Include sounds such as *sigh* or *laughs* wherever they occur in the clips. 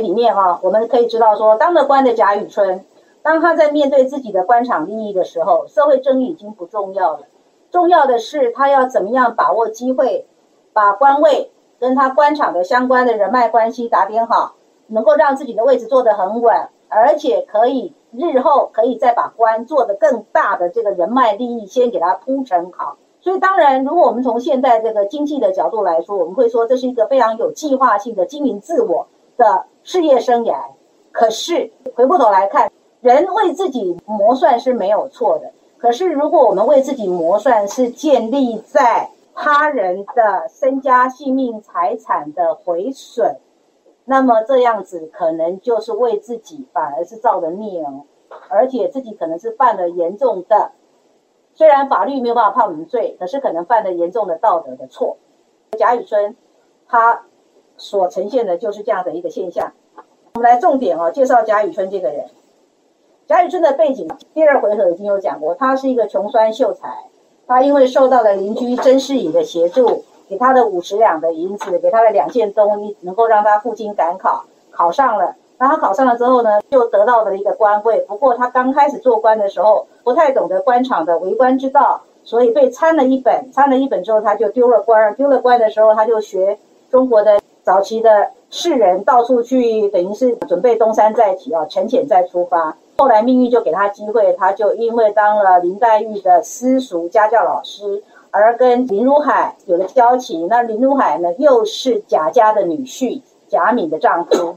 里面啊，我们可以知道说，当了官的贾雨村，当他在面对自己的官场利益的时候，社会正义已经不重要了，重要的是他要怎么样把握机会，把官位跟他官场的相关的人脉关系打点好，能够让自己的位置坐得很稳，而且可以日后可以再把官做得更大的这个人脉利益先给他铺成好。所以，当然，如果我们从现在这个经济的角度来说，我们会说这是一个非常有计划性的经营自我的事业生涯。可是，回过头来看，人为自己谋算是没有错的。可是，如果我们为自己谋算是建立在他人的身家性命财产的毁损，那么这样子可能就是为自己反而是造的孽哦，而且自己可能是犯了严重的。虽然法律没有办法判我们罪，可是可能犯了严重的道德的错。贾雨村，他所呈现的就是这样的一个现象。我们来重点哦介绍贾雨村这个人。贾雨村的背景，第二回合已经有讲过，他是一个穷酸秀才。他因为受到了邻居甄士隐的协助，给他的五十两的银子，给他的两件冬衣，能够让他赴京赶考，考上了。那他考上了之后呢，就得到了一个官位。不过他刚开始做官的时候，不太懂得官场的为官之道，所以被参了一本。参了一本之后，他就丢了官。丢了官的时候，他就学中国的早期的世人，到处去，等于是准备东山再起啊，沉潜再出发。后来命运就给他机会，他就因为当了林黛玉的私塾家教老师，而跟林如海有了交情。那林如海呢，又是贾家的女婿，贾敏的丈夫。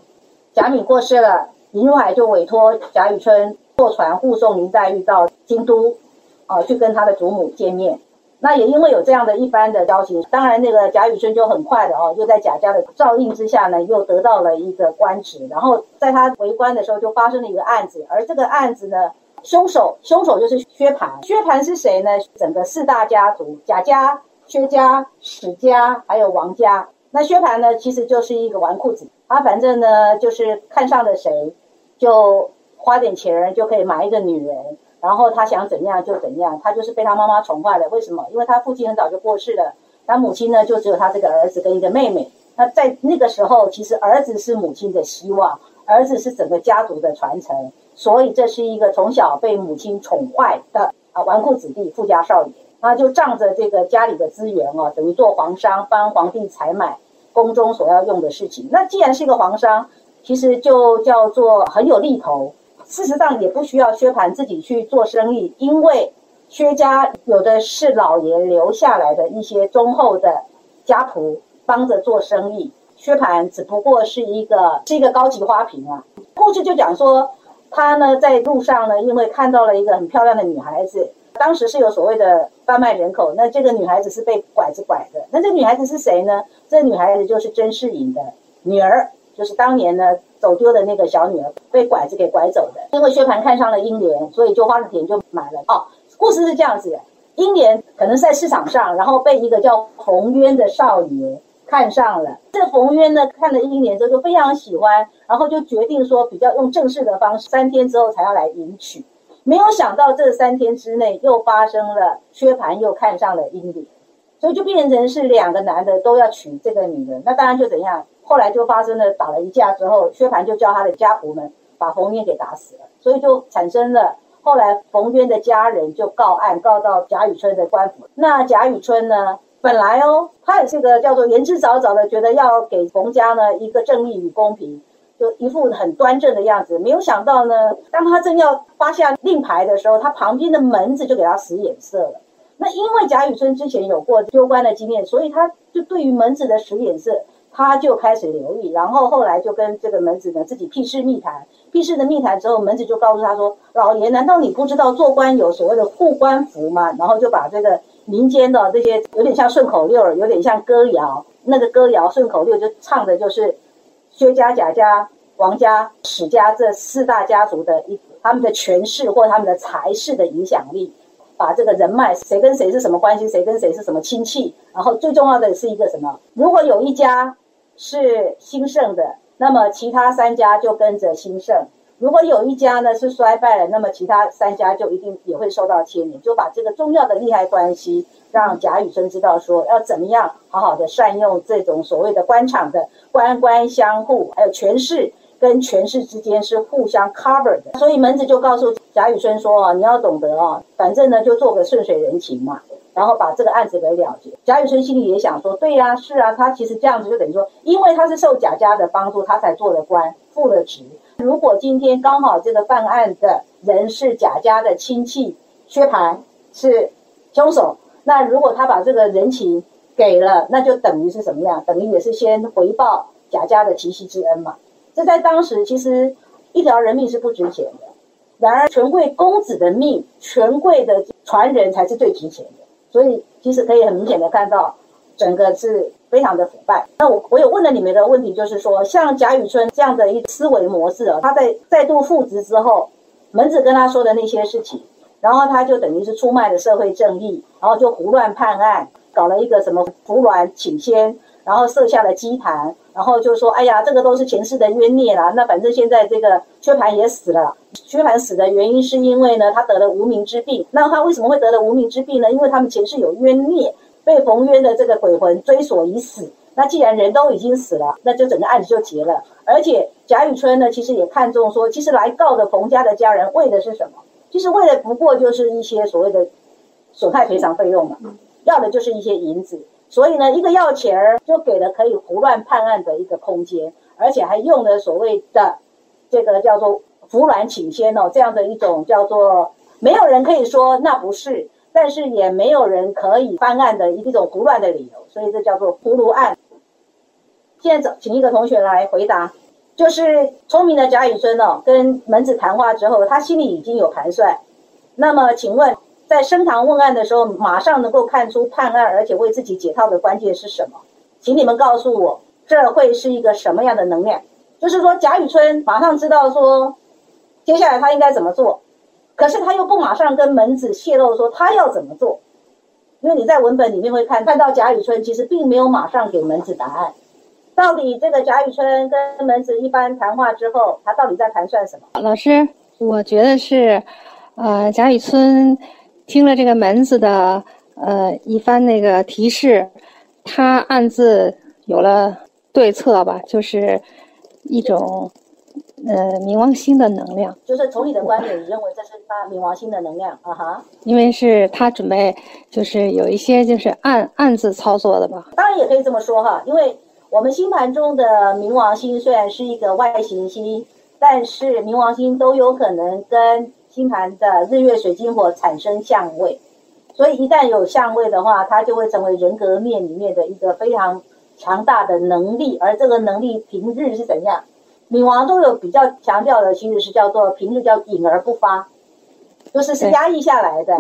贾敏过世了，林如海就委托贾雨村坐船护送林黛玉到京都，啊，去跟他的祖母见面。那也因为有这样的一番的交情，当然那个贾雨村就很快的哦，又在贾家的照应之下呢，又得到了一个官职。然后在他为官的时候，就发生了一个案子，而这个案子呢，凶手凶手就是薛蟠。薛蟠是谁呢？整个四大家族：贾家、薛家、史家，还有王家。那薛蟠呢，其实就是一个纨绔子。他反正呢，就是看上了谁，就花点钱就可以买一个女人，然后他想怎样就怎样。他就是被他妈妈宠坏了。为什么？因为他父亲很早就过世了，他母亲呢就只有他这个儿子跟一个妹妹。那在那个时候，其实儿子是母亲的希望，儿子是整个家族的传承，所以这是一个从小被母亲宠坏的啊纨绔子弟、富家少爷。他就仗着这个家里的资源哦，等于做皇商，帮皇帝采买。宫中所要用的事情，那既然是一个皇商，其实就叫做很有利头。事实上也不需要薛蟠自己去做生意，因为薛家有的是老爷留下来的一些忠厚的家仆帮着做生意。薛蟠只不过是一个是一个高级花瓶啊。故事就讲说，他呢在路上呢，因为看到了一个很漂亮的女孩子。当时是有所谓的贩卖人口，那这个女孩子是被拐子拐的。那这女孩子是谁呢？这女孩子就是甄士隐的女儿，就是当年呢走丢的那个小女儿，被拐子给拐走的。因为薛蟠看上了英莲，所以就花了钱就买了。哦，故事是这样子的：英莲可能在市场上，然后被一个叫冯渊的少爷看上了。这冯渊呢看了英莲之后就非常喜欢，然后就决定说比较用正式的方式，三天之后才要来迎娶。没有想到这三天之内又发生了，薛蟠又看上了英莲，所以就变成是两个男的都要娶这个女人。那当然就怎样，后来就发生了打了一架之后，薛蟠就叫他的家仆们把冯渊给打死了，所以就产生了后来冯渊的家人就告案告到贾雨村的官府。那贾雨村呢，本来哦，他也是个叫做言之凿凿的，觉得要给冯家呢一个正义与公平。就一副很端正的样子，没有想到呢，当他正要发下令牌的时候，他旁边的门子就给他使眼色了。那因为贾雨村之前有过丢官的经验，所以他就对于门子的使眼色，他就开始留意。然后后来就跟这个门子呢自己屁事密谈，屁事的密谈之后，门子就告诉他说：“老爷，难道你不知道做官有所谓的护官符吗？”然后就把这个民间的这些有点像顺口溜，有点像歌谣，那个歌谣顺口溜就唱的就是。薛家、贾家、王家、史家这四大家族的一他们的权势或他们的财势的影响力，把这个人脉谁跟谁是什么关系，谁跟谁是什么亲戚，然后最重要的是一个什么？如果有一家是兴盛的，那么其他三家就跟着兴盛；如果有一家呢是衰败了，那么其他三家就一定也会受到牵连，就把这个重要的利害关系让贾雨村知道，说要怎么样好好的善用这种所谓的官场的官官相护，还有权势跟权势之间是互相 cover 的。所以门子就告诉贾雨村说：“啊，你要懂得啊，反正呢就做个顺水人情嘛，然后把这个案子给了结。”贾雨村心里也想说：“对呀，是啊，他其实这样子就等于说，因为他是受贾家的帮助，他才做了官，复了职。”如果今天刚好这个犯案的人是贾家的亲戚，薛蟠是凶手，那如果他把这个人情给了，那就等于是什么样？等于也是先回报贾家的提携之恩嘛。这在当时其实一条人命是不值钱的，然而权贵公子的命，权贵的传人才是最值钱的。所以其实可以很明显的看到，整个是。非常的腐败。那我我有问了你们的问题，就是说，像贾雨村这样的一思维模式啊，他在再度复职之后，门子跟他说的那些事情，然后他就等于是出卖了社会正义，然后就胡乱判案，搞了一个什么服软请仙，然后设下了祭坛，然后就说，哎呀，这个都是前世的冤孽啦。那反正现在这个薛蟠也死了，薛蟠死的原因是因为呢，他得了无名之病。那他为什么会得了无名之病呢？因为他们前世有冤孽。被冯渊的这个鬼魂追索已死，那既然人都已经死了，那就整个案子就结了。而且贾雨村呢，其实也看中说，其实来告的冯家的家人为的是什么？其实为的不过就是一些所谓的损害赔偿费用嘛，要的就是一些银子。所以呢，一个要钱儿就给了可以胡乱判案的一个空间，而且还用了所谓的这个叫做服软请仙哦，这样的一种叫做没有人可以说那不是。但是也没有人可以翻案的一种胡乱的理由，所以这叫做葫芦案。现在请一个同学来回答，就是聪明的贾雨村哦，跟门子谈话之后，他心里已经有盘算。那么，请问在升堂问案的时候，马上能够看出判案而且为自己解套的关键是什么？请你们告诉我，这会是一个什么样的能量？就是说，贾雨村马上知道说，接下来他应该怎么做。可是他又不马上跟门子泄露说他要怎么做，因为你在文本里面会看看到贾雨村其实并没有马上给门子答案。到底这个贾雨村跟门子一般谈话之后，他到底在盘算什么？老师，我觉得是，呃，贾雨村听了这个门子的呃一番那个提示，他暗自有了对策吧，就是一种。呃，冥王星的能量，就是从你的观点，你认为这是他冥王星的能量啊哈？因为是他准备，就是有一些就是暗暗自操作的吧。当然也可以这么说哈，因为我们星盘中的冥王星虽然是一个外行星，但是冥王星都有可能跟星盘的日月水金火产生相位，所以一旦有相位的话，它就会成为人格面里面的一个非常强大的能力，而这个能力平日是怎样？冥王都有比较强调的，其实是叫做平日叫隐而不发，就是是压抑下来的。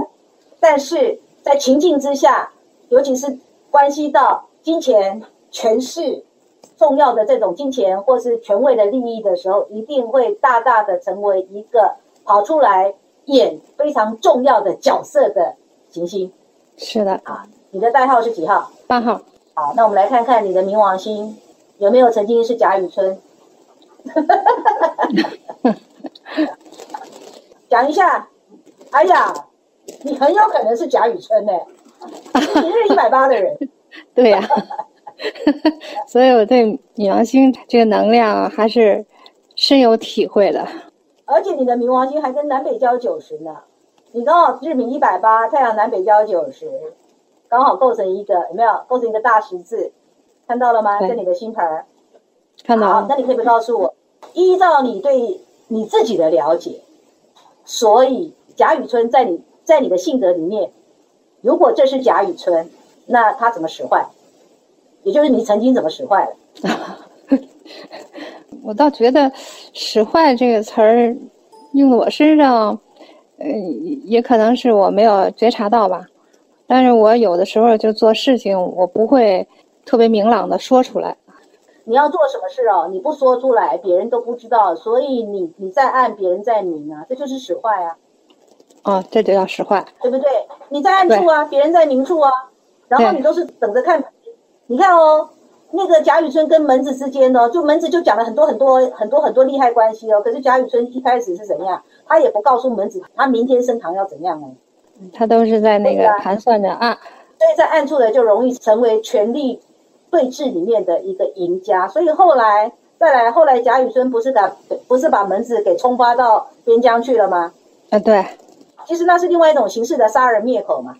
但是在情境之下，尤其是关系到金钱、权势、重要的这种金钱或是权位的利益的时候，一定会大大的成为一个跑出来演非常重要的角色的行星。是的啊，你的代号是几号？八号。好，那我们来看看你的冥王星有没有曾经是贾雨村。*laughs* 讲一下，哎呀，你很有可能是贾雨村呢，你是一百八的人，*laughs* 对呀，*laughs* 所以我对冥王星这个能量还是深有体会的。而且你的冥王星还跟南北交九十呢，你刚好日冥一百八，太阳南北交九十，刚好构成一个有没有？构成一个大十字，看到了吗？在你的星盘。看到。好，那你可以不告诉我，依照你对你自己的了解，所以贾雨村在你在你的性格里面，如果这是贾雨村，那他怎么使坏？也就是你曾经怎么使坏了？*laughs* 我倒觉得“使坏”这个词儿用在我身上，呃，也可能是我没有觉察到吧。但是我有的时候就做事情，我不会特别明朗的说出来。你要做什么事哦？你不说出来，别人都不知道，所以你你在暗，别人在明啊，这就是使坏啊。哦，这就叫使坏，对不对？你在暗处啊，别人在明处啊，然后你都是等着看。你看哦，那个贾雨村跟门子之间呢，就门子就讲了很多很多很多很多利害关系哦。可是贾雨村一开始是怎样，他也不告诉门子他明天升堂要怎样哦。他都是在那个盘算着啊，所以在暗处的就容易成为权力对峙里面的一个赢家。所以后来再来，后来贾雨村不是把不是把门子给冲发到边疆去了吗？啊，对。其实那是另外一种形式的杀人灭口嘛。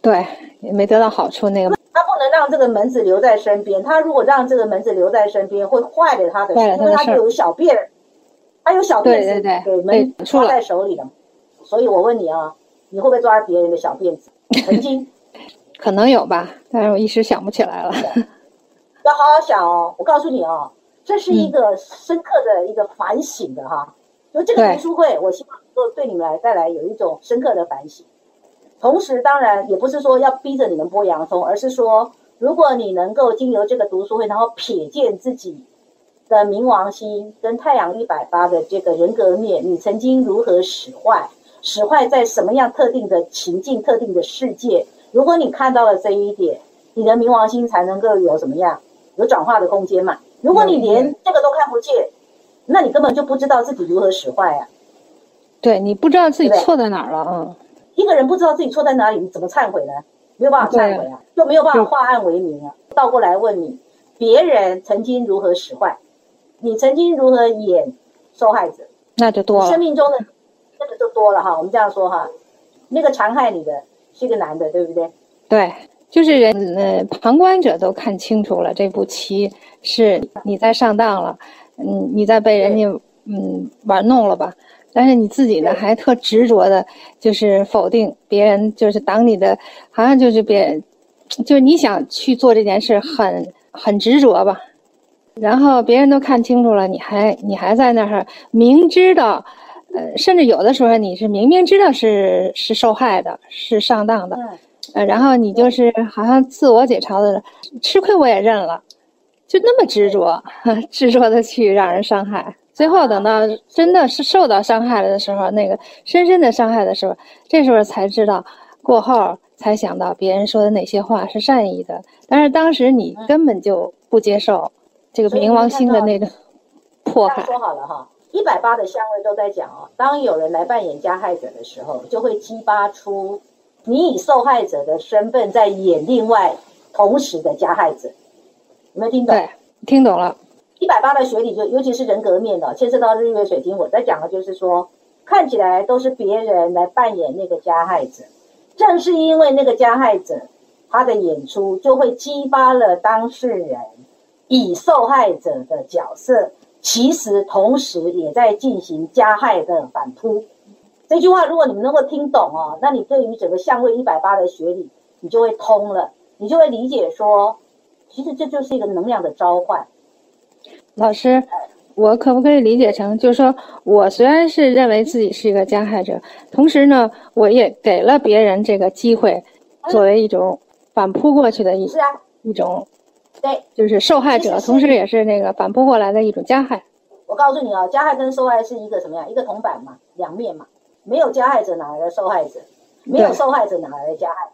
对，也没得到好处那个。他不能让这个门子留在身边，他如果让这个门子留在身边，会坏了他的事，因为他就有小辫儿，他有小辫子给门抓在手里了。所以我问你啊，你会不会抓别人的小辫子？*laughs* 曾经，可能有吧，但是我一时想不起来了。要好好想哦，我告诉你哦，这是一个深刻的一个反省的哈。就这个读书会，我希望能够对你们来带来有一种深刻的反省。同时，当然也不是说要逼着你们剥洋葱，而是说，如果你能够经由这个读书会，然后瞥见自己的冥王星跟太阳一百八的这个人格面，你曾经如何使坏，使坏在什么样特定的情境、特定的世界？如果你看到了这一点，你的冥王星才能够有怎么样，有转化的空间嘛？如果你连这个都看不见，那你根本就不知道自己如何使坏啊！对你不知道自己错在哪儿了，嗯。一个人不知道自己错在哪里，你怎么忏悔呢？没有办法忏悔啊，就没有办法化案为名啊。倒过来问你，别人曾经如何使坏，你曾经如何演受害者，那就多了。生命中的那个就多了哈。我们这样说哈，那个残害你的是一个男的，对不对？对，就是人呃，旁观者都看清楚了，这步棋是你在上当了，嗯，你在被人家嗯玩弄了吧？但是你自己呢，还特执着的，就是否定别人，就是挡你的，好像就是别人，就是你想去做这件事，很很执着吧。然后别人都看清楚了，你还你还在那儿明知道，呃，甚至有的时候你是明明知道是是受害的，是上当的，呃，然后你就是好像自我解嘲的，吃亏我也认了，就那么执着，*laughs* 执着的去让人伤害。最后等到真的是受到伤害了的时候，那个深深的伤害的时候，这时候才知道，过后才想到别人说的哪些话是善意的，但是当时你根本就不接受这个冥王星的那个迫害。说好了哈，一百八的相位都在讲哦，当有人来扮演加害者的时候，就会激发出你以受害者的身份在演另外同时的加害者，有没有听懂？对，听懂了。一百八的学理就尤其是人格面的，牵涉到日月水晶。我在讲的就是说，看起来都是别人来扮演那个加害者，正是因为那个加害者他的演出，就会激发了当事人以受害者的角色，其实同时也在进行加害的反扑。这句话如果你们能够听懂哦，那你对于整个相位一百八的学理，你就会通了，你就会理解说，其实这就是一个能量的召唤。老师，我可不可以理解成，就是说我虽然是认为自己是一个加害者，同时呢，我也给了别人这个机会，作为一种反扑过去的一是啊一种，对，就是受害者，同时也是那个反扑过来的一种加害。我告诉你啊，加害跟受害是一个什么样？一个铜板嘛，两面嘛，没有加害者哪来的受害者？没有受害者哪来的加害？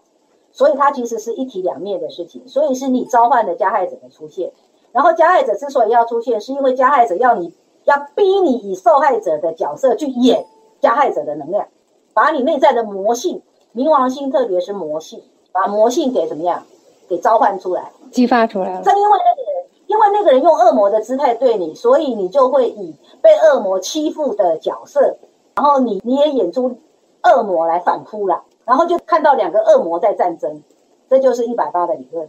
所以它其实是一体两面的事情，所以是你召唤的加害者的出现。然后加害者之所以要出现，是因为加害者要你要逼你以受害者的角色去演加害者的能量，把你内在的魔性、冥王星，特别是魔性，把魔性给怎么样，给召唤出来，激发出来了。正因为那个人，因为那个人用恶魔的姿态对你，所以你就会以被恶魔欺负的角色，然后你你也演出恶魔来反扑了，然后就看到两个恶魔在战争，这就是一百八的理论。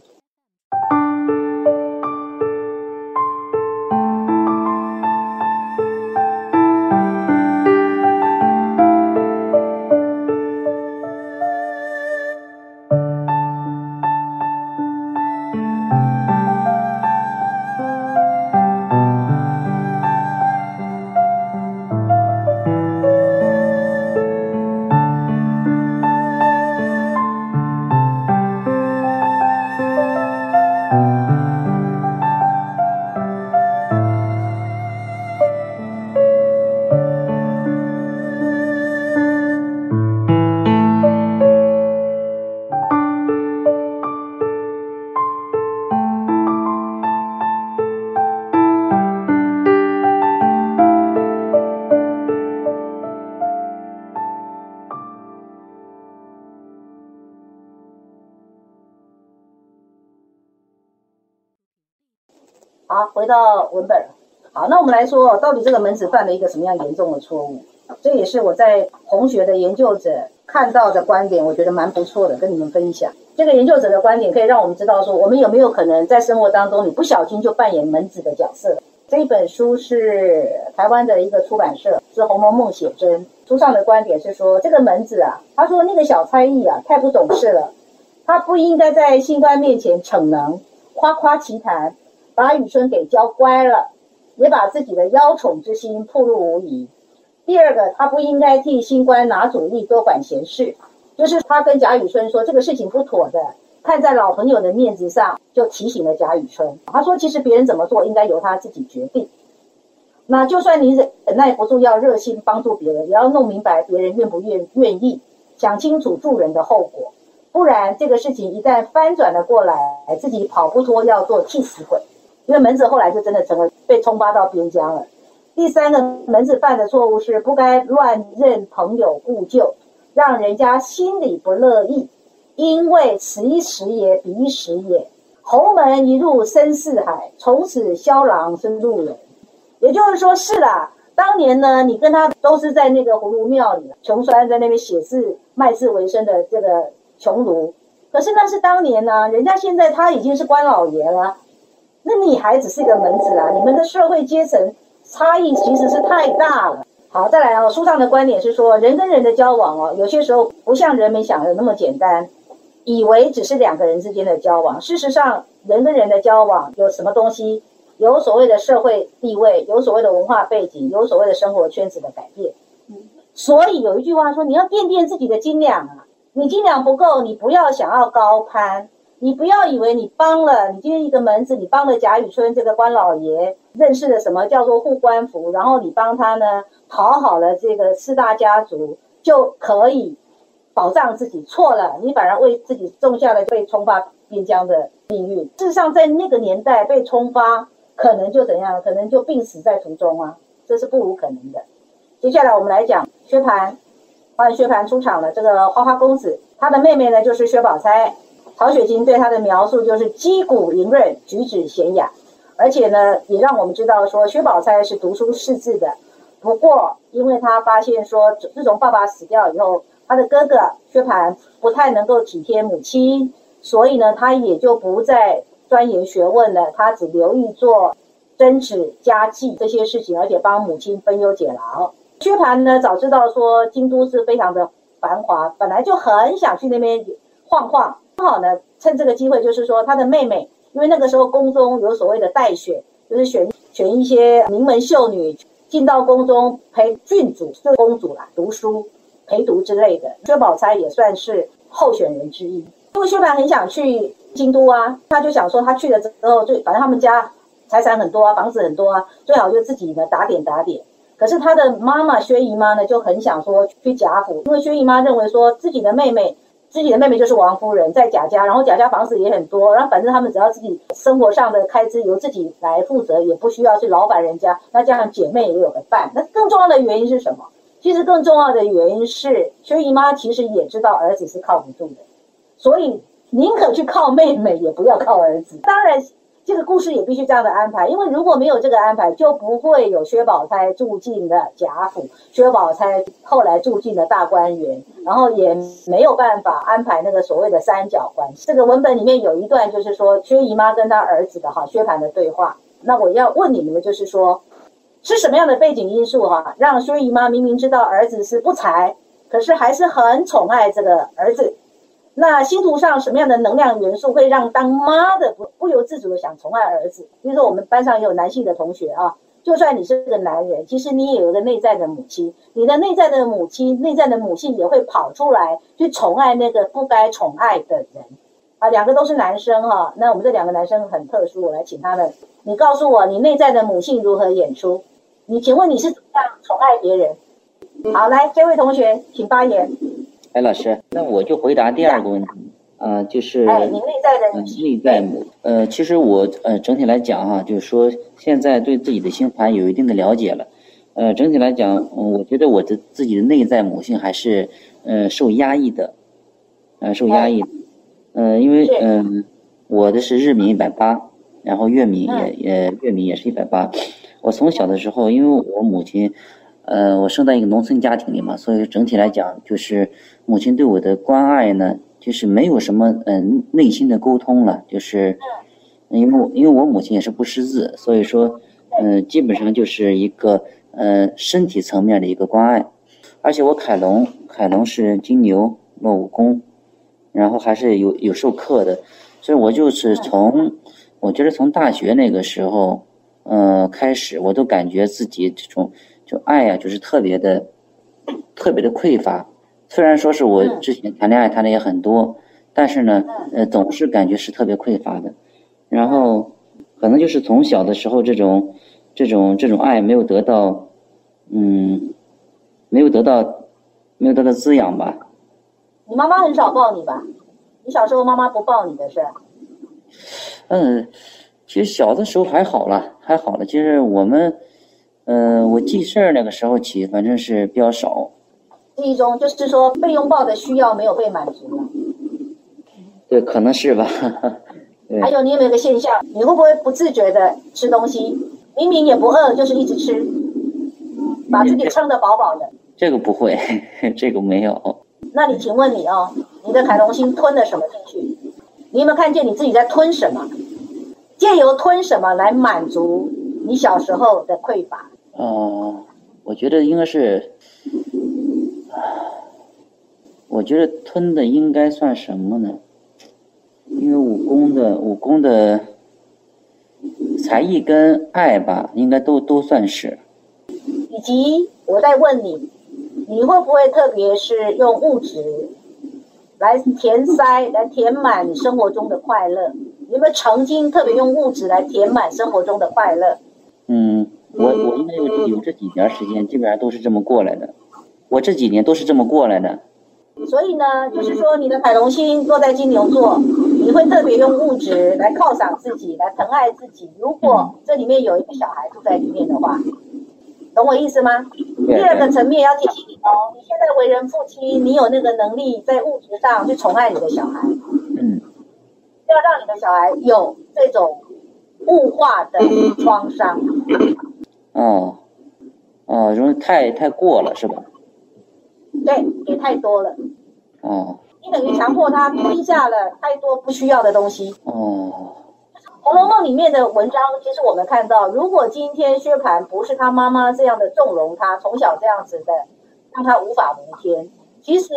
回到文本。好，那我们来说，到底这个门子犯了一个什么样严重的错误？这也是我在红学的研究者看到的观点，我觉得蛮不错的，跟你们分享。这个研究者的观点可以让我们知道，说我们有没有可能在生活当中，你不小心就扮演门子的角色。这一本书是台湾的一个出版社，是《红楼梦》写真。书上的观点是说，这个门子啊，他说那个小差役啊，太不懂事了，他不应该在新官面前逞能，夸夸其谈，把雨春给教乖了，也把自己的邀宠之心暴露无遗。第二个，他不应该替新官拿主意，多管闲事，就是他跟贾雨春说这个事情不妥的。看在老朋友的面子上，就提醒了贾雨村。他说：“其实别人怎么做，应该由他自己决定。那就算你忍忍耐不住，要热心帮助别人，也要弄明白别人愿不愿愿意，想清楚助人的后果。不然这个事情一旦翻转了过来，自己跑不脱，要做替死鬼。因为门子后来就真的成了被冲发到边疆了。第三个门子犯的错误是不该乱认朋友故旧，让人家心里不乐意。”因为此一时也，彼一时也。侯门一入深似海，从此萧郎生路人。也就是说，是啦。当年呢，你跟他都是在那个葫芦庙里，穷酸在那边写字卖字为生的这个穷奴。可是那是当年呢，人家现在他已经是官老爷了，那你还只是一个门子啊！你们的社会阶层差异其实是太大了。好，再来哦。书上的观点是说，人跟人的交往哦，有些时候不像人们想的那么简单。以为只是两个人之间的交往，事实上，人跟人的交往有什么东西？有所谓的社会地位，有所谓的文化背景，有所谓的生活圈子的改变。嗯，所以有一句话说：“你要掂掂自己的斤两啊！你斤两不够，你不要想要高攀，你不要以为你帮了你今天一个门子，你帮了贾雨村这个官老爷认识了什么叫做护官符，然后你帮他呢讨好了这个四大家族就可以。”保障自己错了，你反而为自己种下了被冲发边疆的命运。事实上，在那个年代被冲发，可能就怎样？可能就病死在途中啊，这是不无可能的。接下来我们来讲薛蟠，欢迎薛蟠出场了。这个花花公子，他的妹妹呢就是薛宝钗。曹雪芹对他的描述就是击鼓凌润，举止娴雅，而且呢也让我们知道说薛宝钗是读书识字的。不过，因为他发现说自从爸爸死掉以后。他的哥哥薛蟠不太能够体贴母亲，所以呢，他也就不再钻研学问了。他只留意做针纸家计这些事情，而且帮母亲分忧解劳。薛蟠呢，早知道说京都是非常的繁华，本来就很想去那边晃晃。刚好呢，趁这个机会，就是说他的妹妹，因为那个时候宫中有所谓的待选，就是选选一些名门秀女进到宫中陪郡主、是公主啦读书。陪读之类的，薛宝钗也算是候选人之一。因为薛蟠很想去京都啊，他就想说他去了之后，就反正他们家财产很多啊，房子很多啊，最好就自己呢打点打点。可是他的妈妈薛姨妈呢就很想说去贾府，因为薛姨妈认为说自己的妹妹，自己的妹妹就是王夫人，在贾家，然后贾家房子也很多，然后反正他们只要自己生活上的开支由自己来负责，也不需要去劳烦人家，那这样姐妹也有个伴。那更重要的原因是什么？其实更重要的原因是，薛姨妈其实也知道儿子是靠不住的，所以宁可去靠妹妹，也不要靠儿子。当然，这个故事也必须这样的安排，因为如果没有这个安排，就不会有薛宝钗住进了贾府，薛宝钗后来住进了大观园，然后也没有办法安排那个所谓的三角关系。这个文本里面有一段就是说薛姨妈跟她儿子的哈薛蟠的对话，那我要问你们的就是说。是什么样的背景因素哈，让薛姨妈明明知道儿子是不才，可是还是很宠爱这个儿子？那星图上什么样的能量元素会让当妈的不不由自主的想宠爱儿子？比如说我们班上也有男性的同学啊，就算你是个男人，其实你也有一个内在的母亲，你的内在的母亲、内在的母性也会跑出来去宠爱那个不该宠爱的人。啊，两个都是男生哈，那我们这两个男生很特殊，我来请他们，你告诉我你内在的母性如何演出？你请问你是怎样宠爱别人？好，来这位同学，请发言。哎，老师，那我就回答第二个问题，啊，就是哎，你内在的内在母，呃，其实我呃整体来讲哈，就是说现在对自己的星盘有一定的了解了，呃，整体来讲，我觉得我的自己的内在母性还是呃受压抑的，呃受压抑，呃，因为嗯，我的是日敏一百八，然后月米也也月米也是一百八。我从小的时候，因为我母亲，呃，我生在一个农村家庭里嘛，所以整体来讲，就是母亲对我的关爱呢，就是没有什么嗯内心的沟通了，就是因为因为我母亲也是不识字，所以说嗯基本上就是一个呃身体层面的一个关爱，而且我凯龙凯龙是金牛落五宫，然后还是有有授课的，所以我就是从我觉得从大学那个时候。呃，开始我都感觉自己这种就爱呀，就是特别的，特别的匮乏。虽然说是我之前谈恋爱谈的也很多，但是呢，呃，总是感觉是特别匮乏的。然后，可能就是从小的时候这种，这种这种爱没有得到，嗯，没有得到，没有得到滋养吧。你妈妈很少抱你吧？你小时候妈妈不抱你的是？嗯。其实小的时候还好了，还好了。其实我们，呃，我记事儿那个时候起，反正是比较少。记忆中就是说被拥抱的需要没有被满足。对，可能是吧。还有你有没有个现象？你会不会不自觉的吃东西？明明也不饿，就是一直吃，把自己撑得饱饱的。这个不会，这个没有。那你请问你哦，你的凯龙星吞了什么进去？你有没有看见你自己在吞什么？借由吞什么来满足你小时候的匮乏？哦，我觉得应该是，我觉得吞的应该算什么呢？因为武功的武功的才艺跟爱吧，应该都都算是。以及我在问你，你会不会特别是用物质来填塞、来填满你生活中的快乐？有没有曾经特别用物质来填满生活中的快乐？嗯，我我应该有有这几年时间，基本上都是这么过来的。我这几年都是这么过来的。所以呢，就是说你的海龙星落在金牛座，你会特别用物质来犒赏自己，来疼爱自己。如果这里面有一个小孩住在里面的话，懂我意思吗？第二个层面要提醒你哦，你现在为人父亲，你有那个能力在物质上去宠爱你的小孩。嗯。要让你的小孩有这种物化的创伤。哦，哦，容易太太过了是吧？对，给太多了。哦。你等于强迫他吞下了太多不需要的东西。哦。《红楼梦》里面的文章，其实我们看到，如果今天薛蟠不是他妈妈这样的纵容他，从小这样子的让他无法无天，其实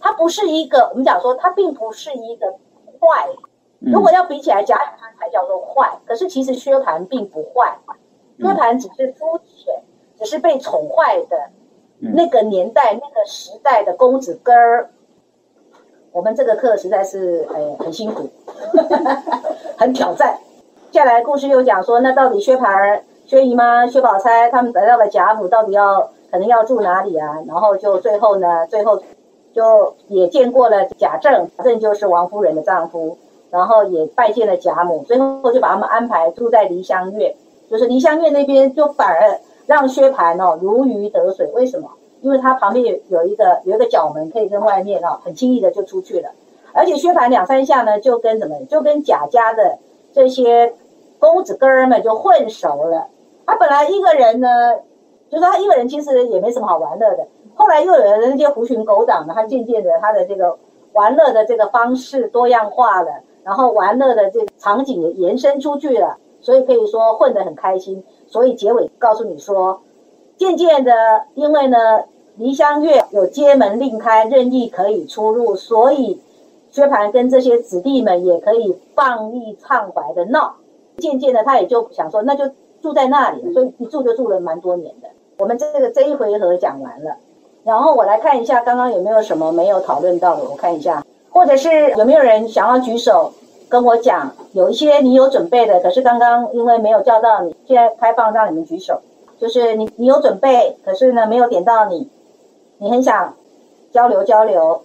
他不是一个，我们讲说他并不是一个坏。如果要比起来，贾雨村才叫做坏。可是其实薛蟠并不坏，薛蟠只是肤浅，只是被宠坏的那个年代、那个时代的公子哥儿。我们这个课实在是呃很辛苦，*laughs* 很挑战。接下来故事又讲说，那到底薛蟠、薛姨妈、薛宝钗他们来到了贾府，到底要可能要住哪里啊？然后就最后呢，最后就也见过了贾政，贾政就是王夫人的丈夫。然后也拜见了贾母，最后就把他们安排住在梨香院，就是梨香院那边就反而让薛蟠哦如鱼得水。为什么？因为他旁边有有一个有一个角门，可以跟外面哦很轻易的就出去了。而且薛蟠两三下呢，就跟什么，就跟贾家的这些公子哥儿们就混熟了。他本来一个人呢，就是他一个人其实也没什么好玩乐的。后来又有了那些狐群狗党的，他渐渐的他的这个玩乐的这个方式多样化了。然后玩乐的这个场景也延伸出去了，所以可以说混得很开心。所以结尾告诉你说，渐渐的，因为呢，梨香院有街门另开，任意可以出入，所以薛蟠跟这些子弟们也可以放逸畅怀的闹。渐渐的，他也就想说，那就住在那里，所以一住就住了蛮多年的。我们这个这一回合讲完了，然后我来看一下刚刚有没有什么没有讨论到的，我看一下。或者是有没有人想要举手跟我讲？有一些你有准备的，可是刚刚因为没有叫到你，现在开放让你们举手。就是你你有准备，可是呢没有点到你，你很想交流交流，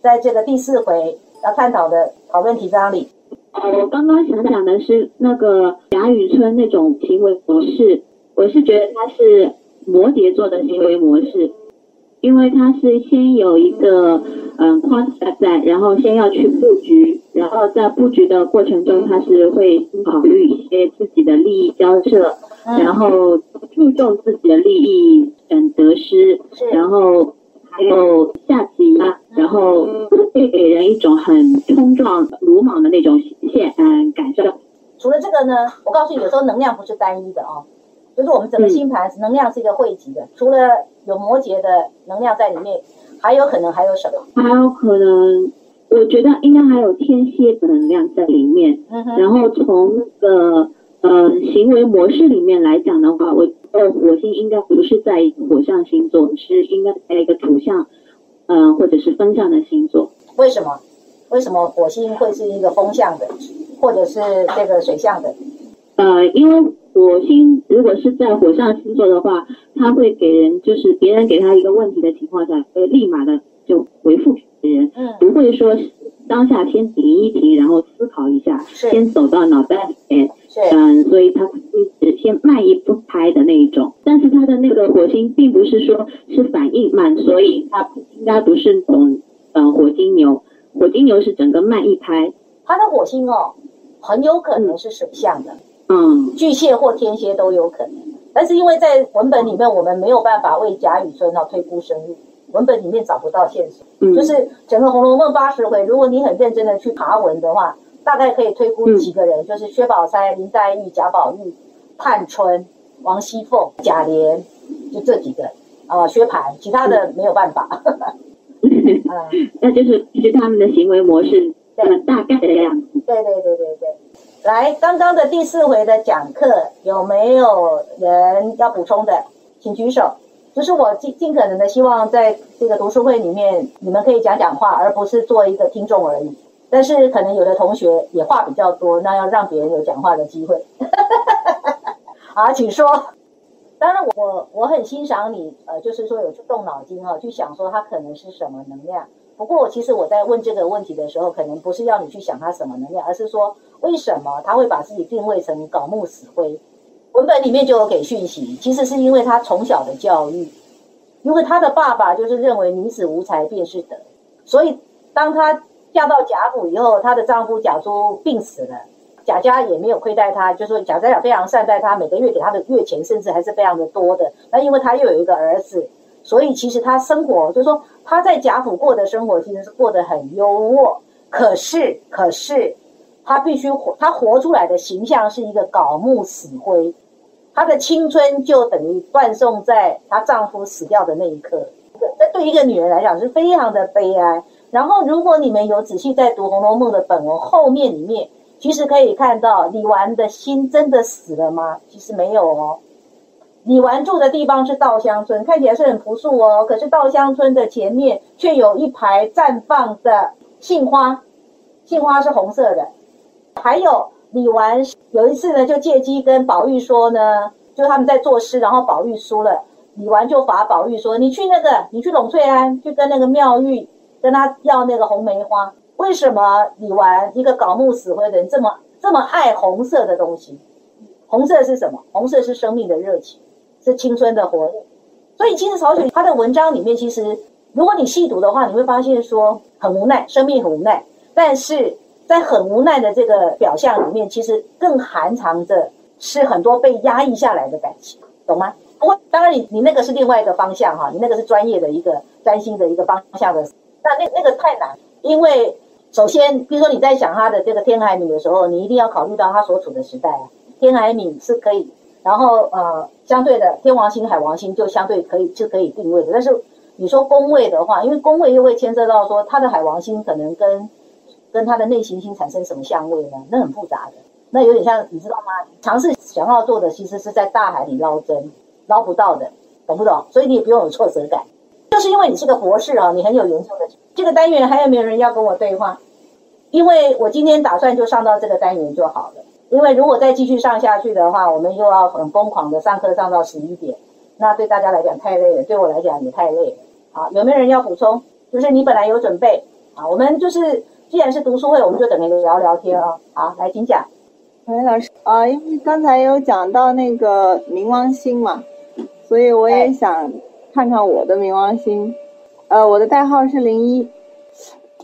在这个第四回要探讨的讨论题章里。我刚刚想讲的是那个贾雨村那种行为模式，我是觉得他是摩羯座的行为模式。因为它是先有一个嗯框架在，然后先要去布局，然后在布局的过程中，他是会考虑一些自己的利益交涉，然后注重自己的利益嗯得失，然后还有下棋啊，然后会给人一种很冲撞、鲁莽的那种现嗯感受。除了这个呢，我告诉你，有时候能量不是单一的哦，就是我们整个星盘能量是一个汇集的，除了有摩羯的能量在里面，还有可能还有什么？还有可能，我觉得应该还有天蝎的能量在里面。嗯，然后从那个呃行为模式里面来讲的话，我呃火星应该不是在一个火象星座，是应该在一个土象，嗯、或者是风象的星座。为什么？为什么火星会是一个风象的，或者是这个水象的？呃，因为火星如果是在火象星座的话，它会给人就是别人给他一个问题的情况下，会立马的就回复别人，嗯，不会说当下先停一停，然后思考一下，是。先走到脑袋里面，是，嗯，所以它一直先慢一步拍的那一种。但是他的那个火星并不是说是反应慢，所以他应该不是那种嗯火星牛，火星牛是整个慢一拍，他的火星哦，很有可能是水象的，嗯。巨蟹或天蝎都有可能。但是因为在文本里面，我们没有办法为甲乙孙哦推估生日，文本里面找不到线索。嗯，就是整个《红楼梦》八十回，如果你很认真的去爬文的话，大概可以推估几个人，就是薛宝钗、林黛玉、贾宝玉、探春、王熙凤、贾琏，就这几个啊、薛蟠，其他的没有办法。嗯，*laughs* 那就是是他们的行为模式，呃，大概的样子。对对对对对。来，刚刚的第四回的讲课有没有人要补充的？请举手。就是我尽尽可能的希望在这个读书会里面，你们可以讲讲话，而不是做一个听众而已。但是可能有的同学也话比较多，那要让别人有讲话的机会。*laughs* 好，请说。当然我，我我很欣赏你，呃，就是说有去动脑筋哈、去想说它可能是什么能量。不过，其实我在问这个问题的时候，可能不是要你去想它什么能量，而是说为什么他会把自己定位成槁木死灰？文本里面就有给讯息，其实是因为他从小的教育，因为他的爸爸就是认为女子无才便是德，所以当她嫁到贾府以后，她的丈夫贾珠病死了，贾家也没有亏待她，就说贾家长非常善待她，每个月给她的月钱甚至还是非常的多的。那因为她又有一个儿子，所以其实她生活就是说她在贾府过的生活其实是过得很优渥，可是可是她必须活，她活出来的形象是一个槁木死灰。她的青春就等于断送在她丈夫死掉的那一刻。这对一个女人来讲是非常的悲哀。然后，如果你们有仔细在读《红楼梦》的本文后面里面，其实可以看到李纨的心真的死了吗？其实没有哦。李纨住的地方是稻香村，看起来是很朴素哦。可是稻香村的前面却有一排绽放的杏花，杏花是红色的。还有李纨有一次呢，就借机跟宝玉说呢，就他们在作诗，然后宝玉输了，李纨就罚宝玉说：“你去那个，你去栊翠庵，去跟那个妙玉跟他要那个红梅花。”为什么李纨一个槁木死灰的人这么这么爱红色的东西？红色是什么？红色是生命的热情，是青春的活力。所以其实曹雪他的文章里面，其实如果你细读的话，你会发现说很无奈，生命很无奈，但是在很无奈的这个表象里面，其实更含藏着是很多被压抑下来的感情，懂吗？不过当然你你那个是另外一个方向哈，你那个是专业的一个占星的一个方向的，那那那个太难，因为首先，比如说你在想他的这个天海冥的时候，你一定要考虑到他所处的时代啊。天海冥是可以，然后呃，相对的天王星、海王星就相对可以就可以定位的。但是你说宫位的话，因为宫位又会牵涉到说他的海王星可能跟跟他的内行星产生什么相位呢？那很复杂的，那有点像你知道吗？尝试想要做的其实是在大海里捞针，捞不到的，懂不懂？所以你也不用有挫折感，就是因为你是个博士啊，你很有研究的。这个单元还有没有人要跟我对话？因为我今天打算就上到这个单元就好了。因为如果再继续上下去的话，我们又要很疯狂的上课上到十一点，那对大家来讲太累了，对我来讲也太累了。好，有没有人要补充？就是你本来有准备啊，我们就是既然是读书会，我们就等着聊聊天啊。好，来请讲。喂，老师啊，因为刚才有讲到那个冥王星嘛，所以我也哎想看看我的冥王星，呃，我的代号是零一。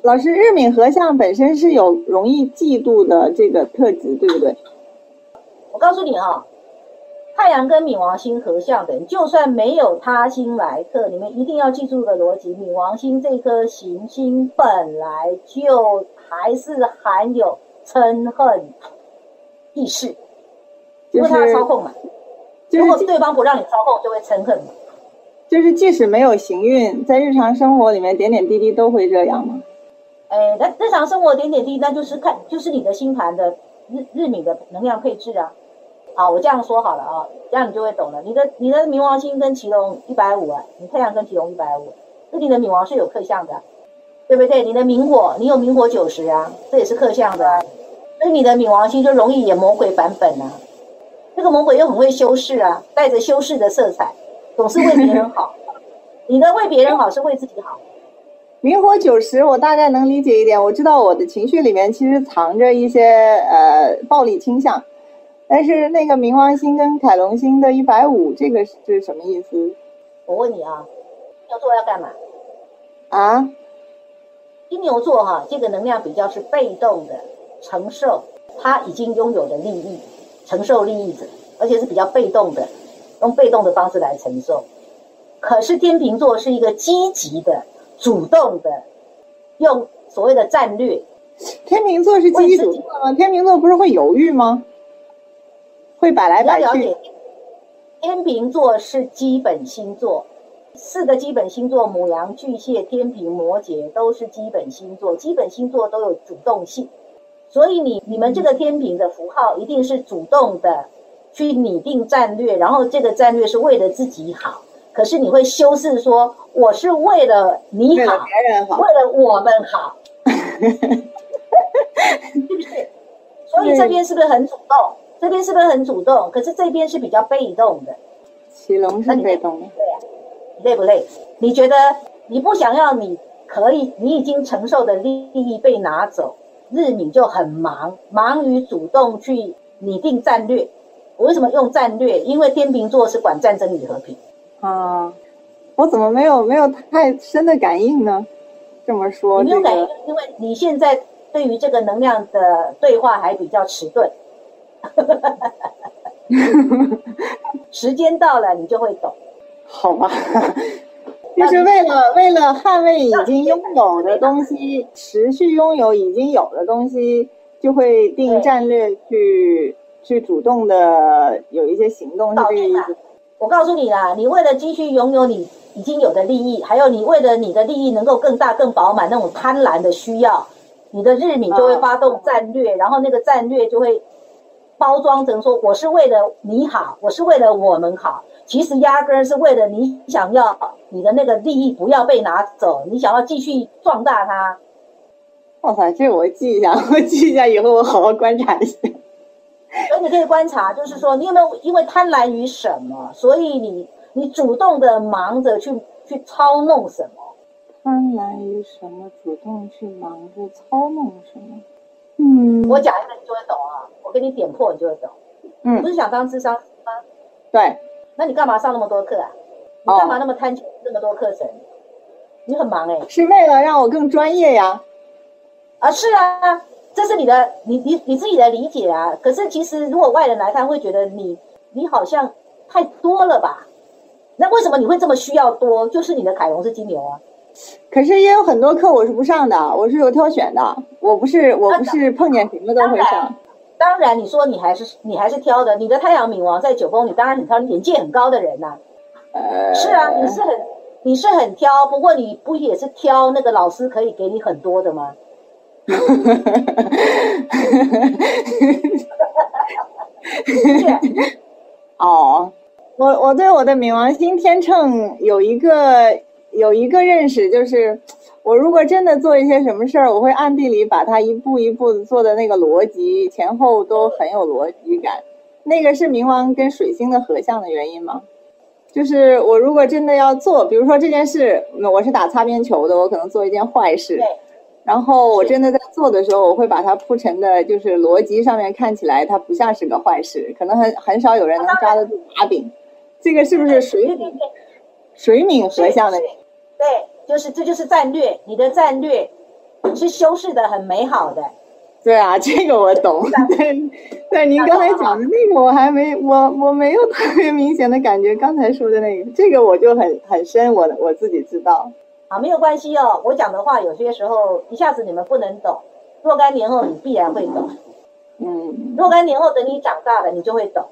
老师，日冥合相本身是有容易嫉妒的这个特质，对不对？我告诉你哈，太阳跟冥王星合相的人，就算没有他星来克，你们一定要记住个逻辑：冥王星这颗行星本来就还是含有嗔恨意识，因为他要操控嘛。如果对方不让你操控，就会嗔恨嘛。就是即使没有行运，在日常生活里面点点滴滴都会这样吗？哎，那日常生活点点滴滴，那就是看，就是你的星盘的日日米的能量配置啊。好，我这样说好了啊，这样你就会懂了。你的你的冥王星跟奇隆一百五啊，你太阳跟奇隆一百五，那你的冥王是有克相的，对不对？你的冥火，你有冥火九十啊，这也是克相的，所以你的冥王星就容易演魔鬼版本啊。这个魔鬼又很会修饰啊，带着修饰的色彩，总是为别人好。*laughs* 你的为别人好是为自己好。明火九十，我大概能理解一点。我知道我的情绪里面其实藏着一些呃暴力倾向，但是那个冥王星跟凯龙星的一百五，这个是什么意思？我问你啊，要做要干嘛？啊？金牛座哈，这个能量比较是被动的，承受他已经拥有的利益，承受利益者，而且是比较被动的，用被动的方式来承受。可是天秤座是一个积极的。主动的用所谓的战略，天秤座是积极主动吗？天秤座不是会犹豫吗？会摆来摆去。天秤座是基本星座，四个基本星座：母羊、巨蟹、天平、摩羯，都是基本星座。基本星座都有主动性，所以你你们这个天平的符号一定是主动的去拟定战略，然后这个战略是为了自己好。可是你会修饰说，我是为了你好，为了我们好，*laughs* 是不是？所以这边是不是很主动？这边是不是很主动？可是这边是比较被动的。启龙是被动的，对呀。累不累？你觉得你不想要？你可以，你已经承受的利益被拿走，日敏就很忙，忙于主动去拟定战略。我为什么用战略？因为天秤座是管战争与和平。啊，我怎么没有没有太深的感应呢？这么说，没有感应，因为你现在对于这个能量的对话还比较迟钝。时间到了，你就会懂。好吧，*laughs* 就是为了为了捍卫已经拥有的东西，持续拥有已经有的东西，就会定战略去去主动的有一些行动，是这个意思。我告诉你啦，你为了继续拥有你已经有的利益，还有你为了你的利益能够更大、更饱满那种贪婪的需要，你的日米就会发动战略，然后那个战略就会包装成说我是为了你好，我是为了我们好，其实压根儿是为了你想要你的那个利益不要被拿走，你想要继续壮大它。哇塞，这我记一下，我记一下，以后我好好观察一下。所以你可以观察，就是说，你有没有因为贪婪于什么，所以你你主动的忙着去去操弄什么？贪婪于什么？主动去忙着操弄什么？嗯，我讲一个你就会懂啊，我给你点破你就会懂。嗯，不是想当智商吗？对。那你干嘛上那么多课啊？你干嘛那么贪求那么多课程？你很忙哎。是为了让我更专业呀。啊，是啊。这是你的，你你你自己的理解啊。可是其实如果外人来看，会觉得你你好像太多了吧？那为什么你会这么需要多？就是你的凯龙是金牛啊。可是也有很多课我是不上的，我是有挑选的。我不是我不是碰见什么都会上。当然，你说你还是你还是挑的。你的太阳冥王在九宫，你当然很挑，眼界很高的人呐。呃，是啊，你是很你是很挑，不过你不也是挑那个老师可以给你很多的吗？*laughs* *laughs* 哦，我我对我的冥王星天秤有一个有一个认识，就是我如果真的做一些什么事儿，我会暗地里把它一步一步做的那个逻辑前后都很有逻辑感。那个是冥王跟水星的合相的原因吗？就是我如果真的要做，比如说这件事，我是打擦边球的，我可能做一件坏事。然后我真的在做的时候，我会把它铺成的，就是逻辑上面看起来它不像是个坏事，可能很很少有人能抓得住把柄。这个是不是水水敏合相的人。对，就是这就是战略，你的战略是修饰的很美好的。对啊，这个我懂。*laughs* 对，对，您刚才讲的那个我还没，我我没有特别明显的感觉。刚才说的那个，这个我就很很深，我我自己知道。好，没有关系哦。我讲的话有些时候一下子你们不能懂，若干年后你必然会懂。嗯，*laughs* 若干年后等你长大了，你就会懂。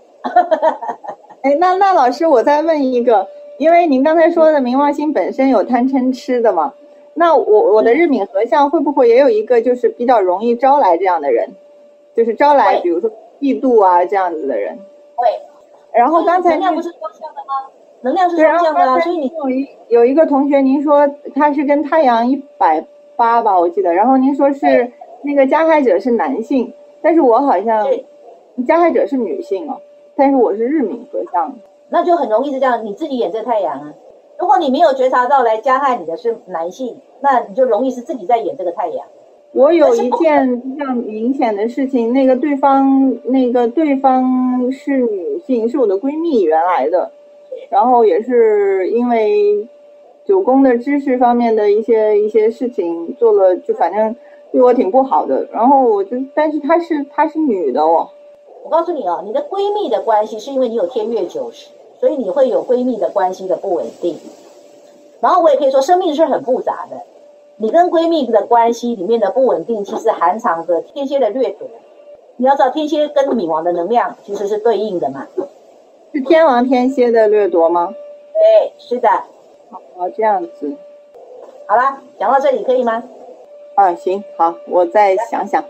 *laughs* 哎，那那老师，我再问一个，因为您刚才说的冥王星本身有贪嗔痴的嘛？那我我的日冥合相会不会也有一个就是比较容易招来这样的人，就是招来比如说嫉妒啊这样子的人？会。然后刚才能量不是双向的吗？能量是双向的啊，所以你有一有一个同学，您说他是跟太阳一百八吧，我记得。然后您说是那个加害者是男性，但是我好像加害者是女性哦，但是我是日冥合相，那就很容易是这样，你自己演这太阳啊。如果你没有觉察到来加害你的是男性，那你就容易是自己在演这个太阳。我有一件比较明显的事情，那个对方那个对方是女性，是我的闺蜜原来的，然后也是因为九宫的知识方面的一些一些事情做了，就反正对我挺不好的。然后我就，但是她是她是女的哦。我告诉你哦，你的闺蜜的关系是因为你有天月九十。所以你会有闺蜜的关系的不稳定，然后我也可以说，生命是很复杂的。你跟闺蜜的关系里面的不稳定，其实含藏着天蝎的掠夺。你要知道，天蝎跟冥王的能量其实是对应的嘛。是天王天蝎的掠夺吗？对，是的。好，这样子。好啦，讲到这里可以吗？啊，行，好，我再想想。